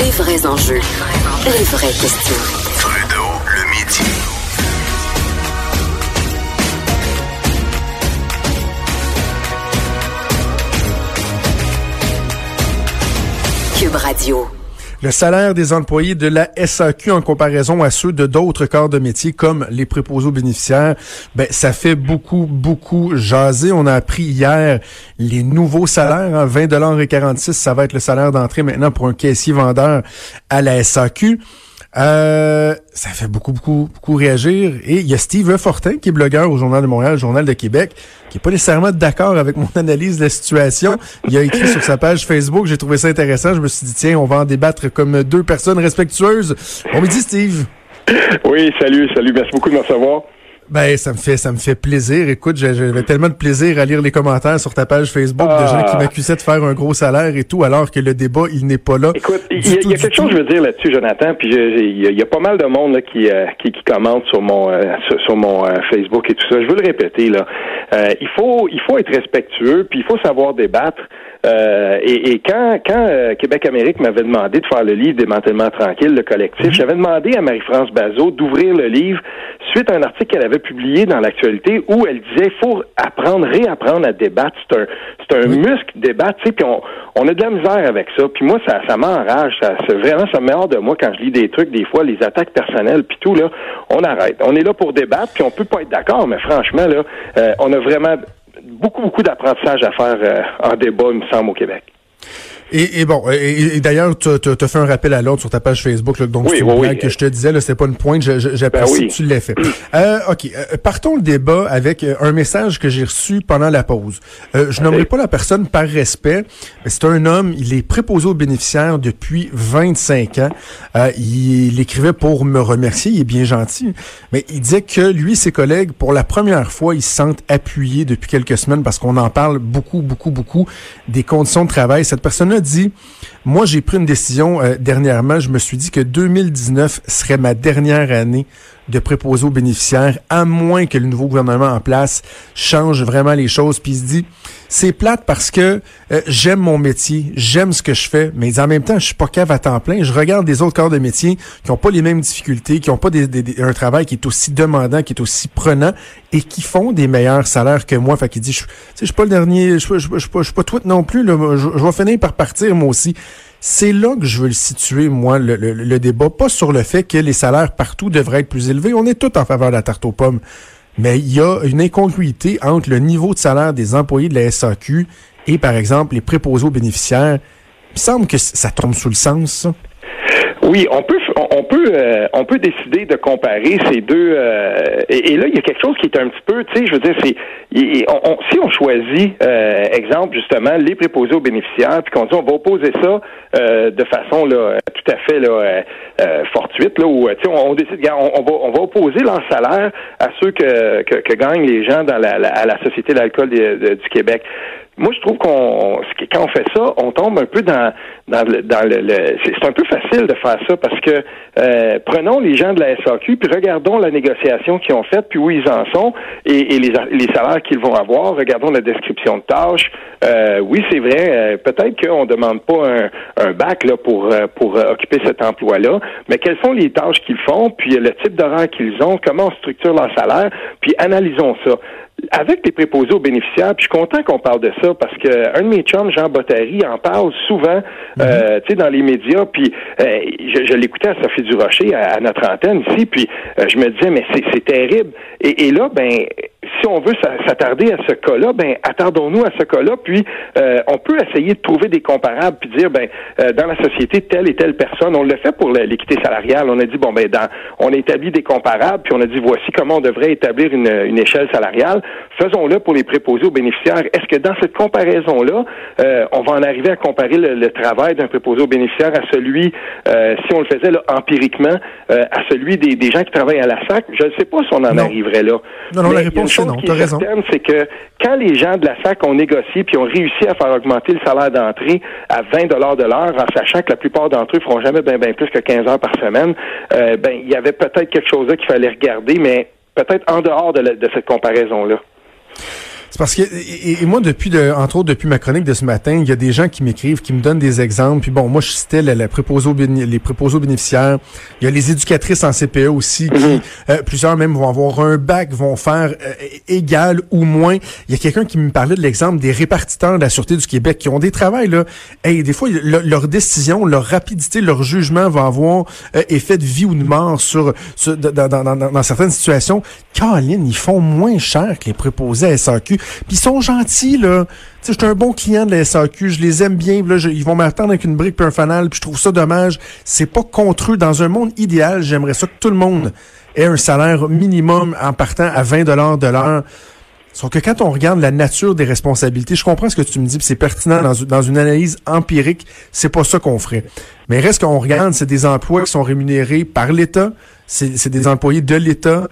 Les vrais enjeux, les vraies questions. Trudeau, le midi. Cube Radio. Le salaire des employés de la SAQ en comparaison à ceux de d'autres corps de métier comme les préposés aux bénéficiaires, ben ça fait beaucoup beaucoup jaser. On a appris hier les nouveaux salaires, hein, 20 dollars et 46, ça va être le salaire d'entrée maintenant pour un caissier vendeur à la SAQ. Euh, ça fait beaucoup, beaucoup, beaucoup réagir. Et il y a Steve Fortin, qui est blogueur au Journal de Montréal, Journal de Québec, qui est pas nécessairement d'accord avec mon analyse de la situation. Il a écrit sur sa page Facebook, j'ai trouvé ça intéressant. Je me suis dit, tiens, on va en débattre comme deux personnes respectueuses. Bon midi, Steve. Oui, salut, salut. Merci beaucoup de me recevoir. Ben, ça me fait, ça me fait plaisir. Écoute, j'avais tellement de plaisir à lire les commentaires sur ta page Facebook de gens qui m'accusaient de faire un gros salaire et tout, alors que le débat, il n'est pas là. Écoute, il y, a, y a quelque chose que je veux dire là-dessus, Jonathan, puis il y, a pas mal de monde là, qui, euh, qui, qui commente sur mon euh, sur, sur, mon euh, Facebook et tout ça. Je veux le répéter là. il faut il faut être respectueux, puis il faut savoir débattre. Euh, et, et, quand, quand euh, Québec Amérique m'avait demandé de faire le livre Démantèlement tranquille, le collectif, j'avais demandé à Marie-France Bazot d'ouvrir le livre suite à un article qu'elle avait publié dans l'actualité où elle disait faut apprendre, réapprendre à débattre. C'est un, c'est un muscle débattre, tu sais, puis on, on a de la misère avec ça. Puis moi, ça, ça m'enrage. Ça, vraiment, ça me hors de moi quand je lis des trucs, des fois, les attaques personnelles, puis tout, là, on arrête. On est là pour débattre, puis on peut pas être d'accord, mais franchement, là, euh, on a vraiment beaucoup, beaucoup d'apprentissage à faire euh, en débat, il me semble, au Québec. Et, et, bon, et, d'ailleurs, tu as fait un rappel à l'ordre sur ta page Facebook, là, donc oui, c'est oui, oui. que je te disais, là, c'est pas une pointe, j'apprécie Ben que tu l'aies fait. Euh, ok, euh, partons le débat avec euh, un message que j'ai reçu pendant la pause. Euh, je nommerai pas la personne par respect, mais c'est un homme, il est préposé aux bénéficiaires depuis 25 ans. Euh, il, il écrivait pour me remercier, il est bien gentil, mais il disait que lui et ses collègues, pour la première fois, ils se sentent appuyés depuis quelques semaines parce qu'on en parle beaucoup, beaucoup, beaucoup des conditions de travail. Cette personne-là dit, moi j'ai pris une décision euh, dernièrement, je me suis dit que 2019 serait ma dernière année de préposer aux bénéficiaires, à moins que le nouveau gouvernement en place change vraiment les choses. Puis il se dit, c'est plate parce que euh, j'aime mon métier, j'aime ce que je fais, mais en même temps, je suis pas cave à temps plein. Je regarde des autres corps de métier qui ont pas les mêmes difficultés, qui ont pas des, des- des- un travail qui est aussi demandant, qui est aussi prenant et qui font des meilleurs salaires que moi. Fait qu'il dit, je, suis pas le dernier, je, suis pas- suis pas tweet non plus. Je vais finir par partir moi aussi. C'est là que je veux le situer, moi, le, débat. Pas sur le fait que les salaires partout devraient être plus élevés. On est tous en faveur de la tarte aux pommes. Mais il y a une incongruité entre le niveau de salaire des employés de la SAQ et, par exemple, les préposés aux bénéficiaires. Il me semble que ça tombe sous le sens, ça. Oui, on peut on- peut euh, on peut décider de comparer ces deux euh, et, là il y a quelque chose qui est un petit peu tu sais je veux dire c'est on- on- si on choisit euh, exemple justement les préposés aux bénéficiaires puis qu'on dit on va opposer ça euh, de façon là tout à fait là euh, euh, fortuite là où tu sais on, décide on, on va on va opposer leur salaire à ceux que que, que gagnent les gens dans la, la- à la société de l'alcool du Québec moi, je trouve qu'on quand on fait ça, on tombe un peu dans dans le, dans le, c'est un peu facile de faire ça parce que euh, prenons les gens de la SAQ puis regardons la négociation qu'ils ont faite puis où ils en sont et, les salaires qu'ils vont avoir. Regardons la description de tâches. Euh, oui, c'est vrai. euh, Peut-être qu'on demande pas un, un bac là pour euh, pour euh, occuper cet emploi-là, mais quelles sont les tâches qu'ils font puis le type d'horaire qu'ils ont, comment on structure leur salaire, puis analysons ça avec les préposés aux bénéficiaires, puis je suis content qu'on parle de ça parce que un de mes chums, Jean Bottary, en parle souvent, euh, tu sais, dans les médias, puis euh, je, je l'écoutais à Sophie Durocher à, à notre antenne ici, puis euh, je me disais, mais c'est c'est terrible. Et, et là, ben, si on veut s'attarder à ce cas-là, ben attardons-nous à ce cas-là, puis euh, on peut essayer de trouver des comparables, puis dire ben euh, dans la société telle et telle personne, on le fait pour l'équité salariale. On a dit bon ben dans, on a établi des comparables, puis on a dit voici comment on devrait établir une, une échelle salariale. Faisons-le pour les préposés aux bénéficiaires. Est-ce que dans cette comparaison-là, euh, on va en arriver à comparer le, travail d'un préposé aux bénéficiaires à celui, si on le faisait là, empiriquement, à celui des, des, gens qui travaillent à la SAC? Je ne sais pas si on en arriverait là. Non, non, la réponse non. Tu as raison. C'est que quand les gens de la SAC ont négocié puis ont réussi à faire augmenter le salaire d'entrée à 20 dollars de l'heure, en sachant que la plupart d'entre eux feront jamais bien ben plus que 15 heures par semaine, euh, ben il y avait peut-être quelque chose là qu'il fallait regarder, mais peut-être en dehors de, de cette comparaison là. C'est parce que et, moi depuis de, entre autres depuis ma chronique de ce matin, il y a des gens qui m'écrivent, qui me donnent des exemples. Puis bon, moi je citais la, la les préposés bénéficiaires. Il y a les éducatrices en CPE aussi qui mhm. euh, plusieurs même vont avoir un bac, vont faire euh, égal ou moins. Il y a quelqu'un qui me parlait de l'exemple des répartiteurs de la sûreté du Québec qui ont des travails là. Et des fois leur décision, leur rapidité, leur jugement va avoir euh, effet de vie ou de mort sur, dans, dans, dans, dans, certaines situations. Caroline, ils font moins cher que les préposés à SAQ. Puis ils sont gentils, là. Tu sais, je suis un bon client de la SAQ, je les aime bien. Là, ils vont m'attendre avec une brique et un fanal, puis je trouve ça dommage. C'est pas contre eux. Dans un monde idéal, j'aimerais ça que tout le monde ait un salaire minimum en partant à 20 de l'heure. Sauf que quand on regarde la nature des responsabilités, je comprends ce que tu me dis, c'est pertinent dans, dans, une analyse empirique, c'est pas ça qu'on ferait. Mais reste qu'on regarde, c'est des emplois qui sont rémunérés par l'État, c'est des employés de l'État,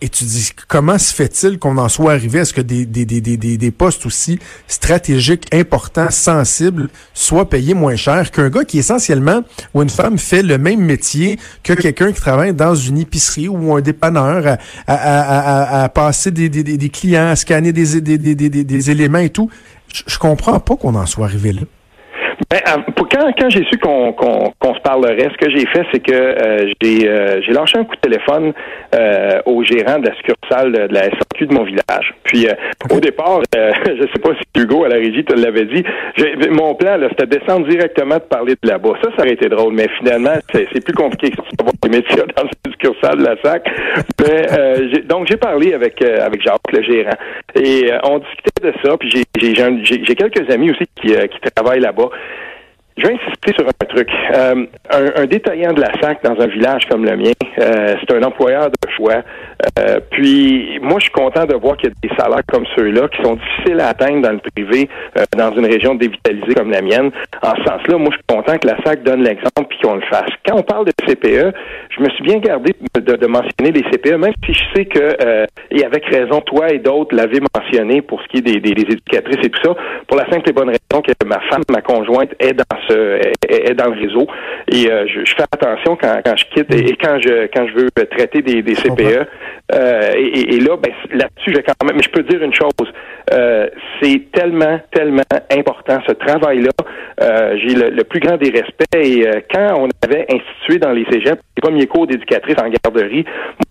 et tu dis, comment se fait-il qu'on en soit arrivé à ce que des, des, des, des, des postes aussi stratégiques, importants, sensibles, soient payés moins cher qu'un gars qui essentiellement, ou une femme fait le même métier que quelqu'un qui travaille dans une épicerie ou un dépanneur à, à, à, à passer des, des, des, clients, à scanner des, des, des, des, des éléments et tout. Je, je comprends pas qu'on en soit arrivé là. Ben, quand, quand j'ai su qu'on se parlerait, ce que j'ai fait, c'est que euh, j'ai euh, j'ai lâché un coup de téléphone euh, au gérant de la succursale de, la SAQ de mon village. Puis au départ, je sais pas si Hugo à la régie te l'avait dit, mon plan c'était de descendre directement de parler de là-bas. Ça, ça aurait été drôle, mais finalement, c'est plus compliqué que ça d'avoir des métiers dans la succursale de la SAC. Mais, donc j'ai parlé avec avec Jacques, le gérant, et on discutait de ça. Puis j'ai quelques amis aussi qui, qui travaillent là-bas. Je vais insister sur un truc. Euh, un, détaillant de la SAC dans un village comme le mien, euh, c'est un employeur de choix. Euh, puis moi, je suis content de voir qu'il y a des salaires comme ceux-là qui sont difficiles à atteindre dans le privé, dans une région dévitalisée comme la mienne. En ce sens-là, moi, je suis content que la SAC donne l'exemple puis qu'on le fasse. Quand on parle de CPE, je me suis bien gardé de, mentionner les CPE, même si je sais que, et avec raison, toi et d'autres l'avaient mentionné pour ce qui est des, éducatrices et tout ça, pour la simple et bonne raison que ma femme, ma conjointe, est dans est, dans le réseau. Et euh, je, fais attention quand, quand je quitte et, quand je quand je veux traiter des, des CPE. Euh, et, là, ben, là-dessus, je quand même. Mais je peux dire une chose. Euh, c'est tellement, tellement important ce travail-là. J'ai le, plus grand des respects. Et quand on avait institué dans les cégeps les premiers cours d'éducatrice en garderie,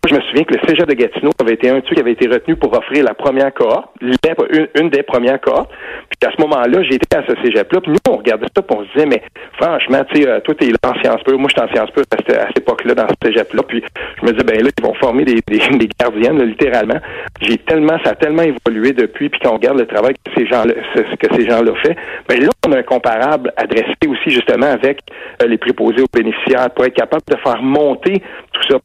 je me souviens que le cégep de Gatineau avait été un truc qui avait été retenu pour offrir la première cohorte, une, des premières cohortes. Puis à ce moment-là, j'étais à ce cégep-là. Puis nous, on regardait ça, pour on se disait, mais franchement, tu sais, euh, toi, t'es là en sciences peu. Moi, j'étais en sciences peu à cette, époque-là, dans ce cégep-là. Puis je me disais, ben là, ils vont former des, gardiennes, littéralement. J'ai tellement, ça a tellement évolué depuis. Puis quand on regarde le travail que ces gens-là, que ces gens-là fait, ben là, on a un comparable adressé aussi justement avec euh, les préposés aux bénéficiaires pour être capable de faire monter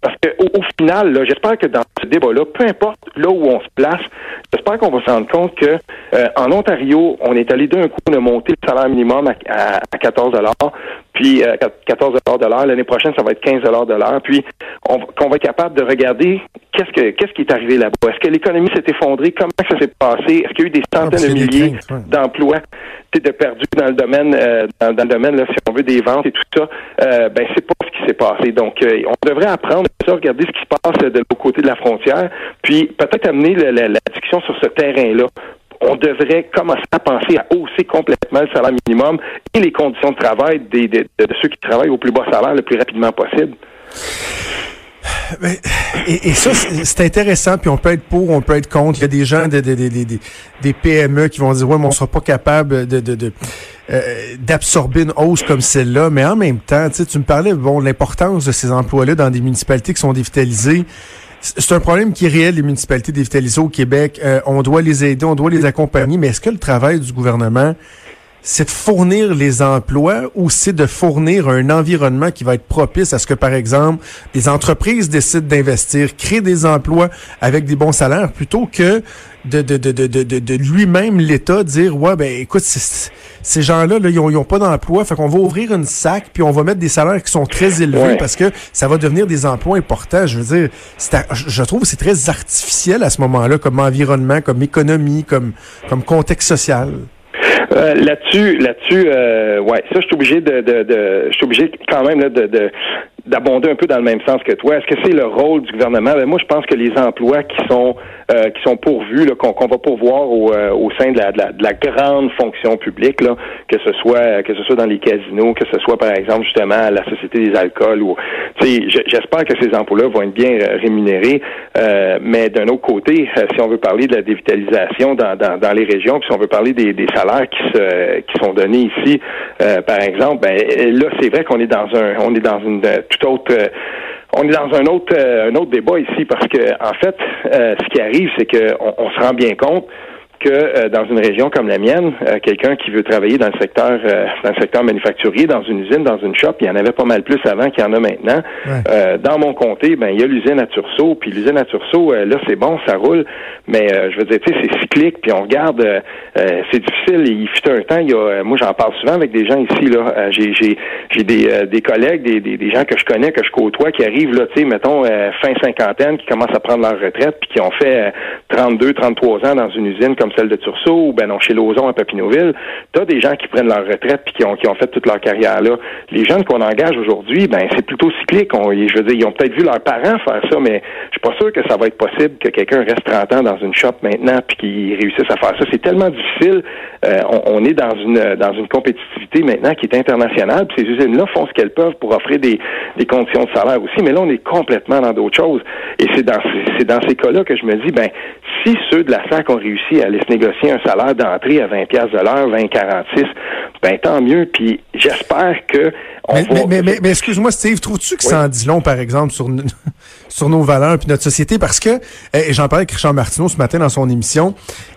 Parce que au, final, j'espère que dans ce débat-là, peu importe là où on se place, j'espère qu'on va se rendre compte que euh, en Ontario, on est allé d'un coup de monter le salaire minimum à, à, 14 puis 14 euh, de l'heure. L'année prochaine, ça va être 15 de l'heure. Puis on, qu'on va être capable de regarder qu'est-ce que qu'est-ce qui est arrivé là-bas. Est-ce que l'économie s'est effondrée? Comment ça s'est passé? Est-ce qu'il y a eu des centaines de milliers d'emplois de perdus dans le domaine euh, dans, le domaine, là, si on veut, des ventes et tout ça? Euh, ben c'est pas ce qui s'est passé. Donc, on devrait apprendre ça, regarder ce qui se passe de l'autre côté de la frontière, puis peut-être amener la discussion sur ce terrain-là on devrait commencer à penser à hausser complètement le salaire minimum et les conditions de travail des, de, ceux qui travaillent au plus bas salaire le plus rapidement possible. Et, ça, c'est intéressant, puis on peut être pour, on peut être contre. Il y a des gens, des PME qui vont dire, ouais, mais on sera pas capable de, euh, d'absorber une hausse comme celle-là. Mais en même temps, tu me parlais, bon, l'importance de ces emplois-là dans des municipalités qui sont dévitalisées C'est un problème qui est réel, les municipalités dévitalisées au Québec. Euh, on doit les aider, on doit les accompagner, mais est-ce que le travail du gouvernement, c'est de fournir les emplois ou c'est de fournir un environnement qui va être propice à ce que, par exemple, des entreprises décident d'investir, créer des emplois avec des bons salaires plutôt que de, de, de, de, de, de lui-même, l'État, dire, ouais, ben écoute, ces gens-là, là, ils n'ont pas d'emploi, fait qu'on va ouvrir une sac, puis on va mettre des salaires qui sont très élevés parce que ça va devenir des emplois importants. Je veux dire, je trouve que c'est très artificiel à ce moment-là, comme environnement, comme économie, comme, comme contexte social. Euh, là-dessus, là-dessus, euh, ouais, ça, je suis obligé de, de, de je suis obligé quand même là, de, de d'abonder un peu dans le même sens que toi. Est-ce que c'est le rôle du gouvernement? Ben, moi, je pense que les emplois qui sont euh, qui sont pourvus, qu'on va pourvoir au, euh, au sein de la, de la, de, la, grande fonction publique, là, que ce soit que ce soit dans les casinos, que ce soit par exemple justement à la Société des alcools ou j'espère que ces emplois-là vont être bien euh, rémunérés. mais d'un autre côté, si on veut parler de la dévitalisation dans, dans, dans les régions, puis si on veut parler des, des salaires qui se qui sont donnés ici, par exemple, ben là c'est vrai qu'on est dans un on est dans une autre on est dans un autre euh, un autre débat ici parce que en fait, euh, ce qui arrive, c'est qu'on on se rend bien compte que euh, dans une région comme la mienne, euh, quelqu'un qui veut travailler dans le secteur euh, dans le secteur manufacturier, dans une usine, dans une shop, il y en avait pas mal plus avant qu'il y en a maintenant. dans mon comté, ben il y a l'usine à Turceau, puis l'usine à Turceau, là c'est bon, ça roule, mais je veux dire, tu sais, c'est cyclique, puis on regarde, c'est difficile. Il fut un temps, il y a, moi j'en parle souvent avec des gens ici là, j'ai j'ai j'ai des, des collègues, des, des, des, gens que je connais, que je côtoie, qui arrivent là, tu sais, mettons fin cinquantaine, qui commencent à prendre leur retraite, puis qui ont fait 32, 33 ans dans une usine comme celle de Tursault ou ben non, chez Lauson à Papineauville, tu as des gens qui prennent leur retraite puis qui ont, fait toute leur carrière là. Les jeunes qu'on engage aujourd'hui, ben c'est plutôt cyclique. On, je veux dire, ils ont peut-être vu leurs parents faire ça, mais je suis pas sûr que ça va être possible que quelqu'un reste 30 ans dans une shop maintenant puis qu'il réussisse à faire ça. C'est tellement difficile. Euh, on, est dans une dans une compétitivité maintenant qui est internationale. Puis ces usines-là font ce qu'elles peuvent pour offrir des, des conditions de salaire aussi, mais là on est complètement dans d'autres choses. Et c'est dans c'est dans ces cas-là que je me dis, ben si ceux de la SAC ont réussi à aller se négocier un salaire d'entrée à 20 pièces de l'heure, 20,46, ben tant mieux. Puis j'espère que on mais, va... mais, mais, mais, excuse-moi, Steve, trouves-tu que ça en dit long, par exemple, sur, sur nos valeurs puis notre société? Parce que, et j'en parlais avec Richard Martineau ce matin dans son émission,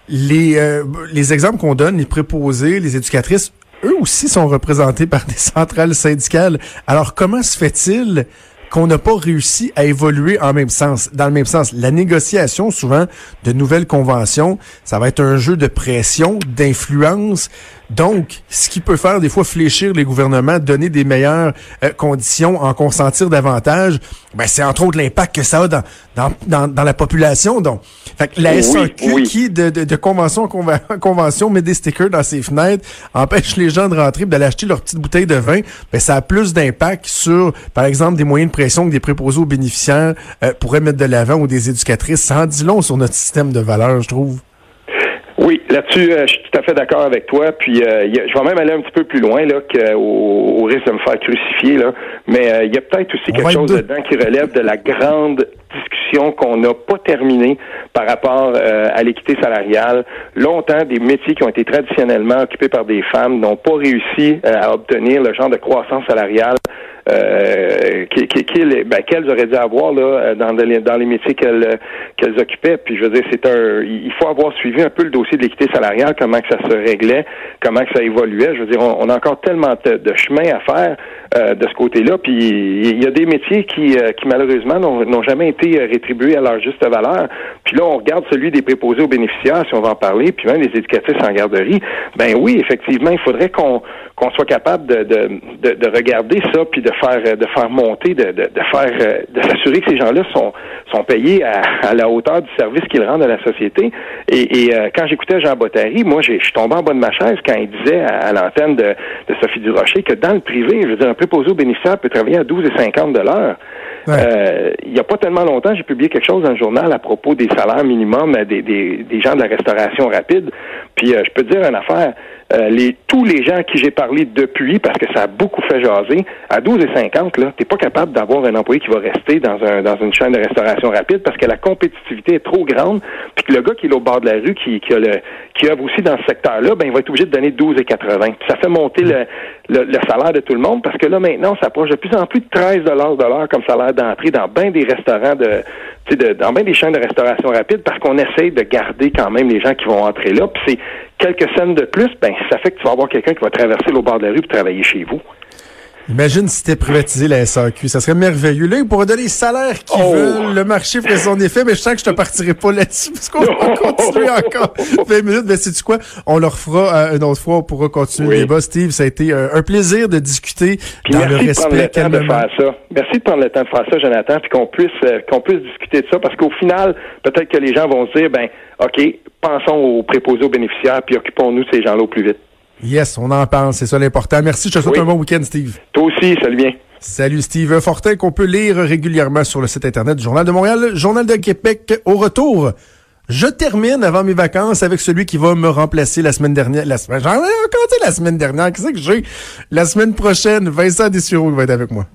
les, euh, les exemples qu'on donne, les préposés, les éducatrices, eux aussi sont représentés par des centrales syndicales. Alors, comment se fait-il qu'on n'a pas réussi à évoluer en même sens, dans le même sens? La négociation, souvent, de nouvelles conventions, ça va être un jeu de pression, d'influence, donc, ce qui peut faire des fois fléchir les gouvernements, donner des meilleures euh, conditions, en consentir davantage, ben, c'est entre autres l'impact que ça a dans, dans, dans, la population. Donc, fait que la SAQ qui, de, de, convention en convention, met des stickers dans ses fenêtres, empêche les gens de rentrer d'aller acheter leur petite bouteille de vin, ben, ça a plus d'impact sur, par exemple, des moyens de pression que des préposés aux bénéficiaires euh, pourraient mettre de l'avant ou des éducatrices. Ça en dit long sur notre système de valeurs, je trouve. Oui, là-dessus, euh, je suis tout à fait d'accord avec toi. Puis, euh, je vais même aller un petit peu plus loin là, qu'au au risque de me faire crucifier. Là. Mais euh, il y a peut-être aussi quelque chose dedans qui relève de la grande discussion qu'on n'a pas terminée par rapport à l'équité salariale. Longtemps, des métiers qui ont été traditionnellement occupés par des femmes n'ont pas réussi à obtenir le genre de croissance salariale euh, ben, qu'elles auraient dû avoir là, euh, dans, les, dans les métiers qu'elles qu'elles occupaient. Puis je veux dire, c'est un il faut avoir suivi un peu le dossier de l'équité salariale, comment que ça se réglait, comment que ça évoluait. Je veux dire, on, a encore tellement de, chemin à faire euh, de ce côté-là. Puis il y a des métiers qui, euh, qui malheureusement n'ont jamais été rétribués à leur juste valeur. Puis là, on regarde celui des préposés aux bénéficiaires, si on va en parler, puis même les éducatrices en garderie. Ben oui, effectivement, il faudrait qu'on qu'on soit capable de, de, de, de, regarder ça, puis de faire de faire monter, de, de, faire de s'assurer que ces gens-là sont sont payés à, à la hauteur du service qu'ils rendent à la société. Et, et euh, quand j'écoutais Jean Bottary, moi je suis tombé en bas de ma chaise quand il disait à, l'antenne de, de Sophie Durocher que dans le privé, je veux dire, un préposé aux bénéficiaires peut travailler à 12,50 de l'heure. Euh, il n'y a pas tellement longtemps, j'ai publié quelque chose dans le journal à propos des salaires minimums des, des gens de la restauration rapide. Puis je peux te dire une affaire, euh, les, tous les gens à qui j'ai parlé depuis, parce que ça a beaucoup fait jaser, à 12 et 50, là, t'es pas capable d'avoir un employé qui va rester dans, un, dans une chaîne de restauration rapide parce que la compétitivité est trop grande, puis Puis le gars qui est au bord de la rue, qui, qui a le qui œuvre aussi dans ce secteur-là, ben il va être obligé de donner 12,80. Puis ça fait monter le, le, salaire de tout le monde parce que là maintenant, ça approche de plus en plus de 13 dollars de l'heure comme salaire d'entrée dans bien des restaurants de, de dans bien des chaînes de restauration rapide parce qu'on essaye de garder quand même les gens qui vont entrer là. Puis c'est quelques scènes de plus, ben ça fait que tu vas avoir quelqu'un qui va traverser le bord de la rue pour travailler chez vous. Imagine si c'était privatisé la SAQ, ça serait merveilleux. Là, ils pourraient donner les salaires qu'ils oh. veulent, le marché ferait son effet, mais je sens que je te partirai pas là-dessus, parce qu'on va continuer encore 20 minutes. Mais sais-tu quoi? On leur fera euh, une autre fois, on pourra continuer le débat. Steve, ça a été euh, un plaisir de discuter dans le respect. De de faire ça. Merci de prendre le temps de faire ça, Jonathan, puis qu'on puisse euh, qu'on puisse discuter de ça, parce qu'au final, peut-être que les gens vont se dire, ben, OK, pensons aux préposés aux bénéficiaires, puis occupons-nous de ces gens-là au plus vite. Yes, on en parle, c'est ça l'important. Merci, je te souhaite un bon week-end, Steve. Toi aussi, salut bien. Salut Steve Fortin, qu'on peut lire régulièrement sur le site internet du Journal de Montréal, Journal de Québec. Au retour, je termine avant mes vacances avec celui qui va me remplacer la semaine dernière. La semaine, j'en ai la semaine dernière. Qu'est-ce que j'ai? La semaine prochaine, Vincent Dessureau va être avec moi.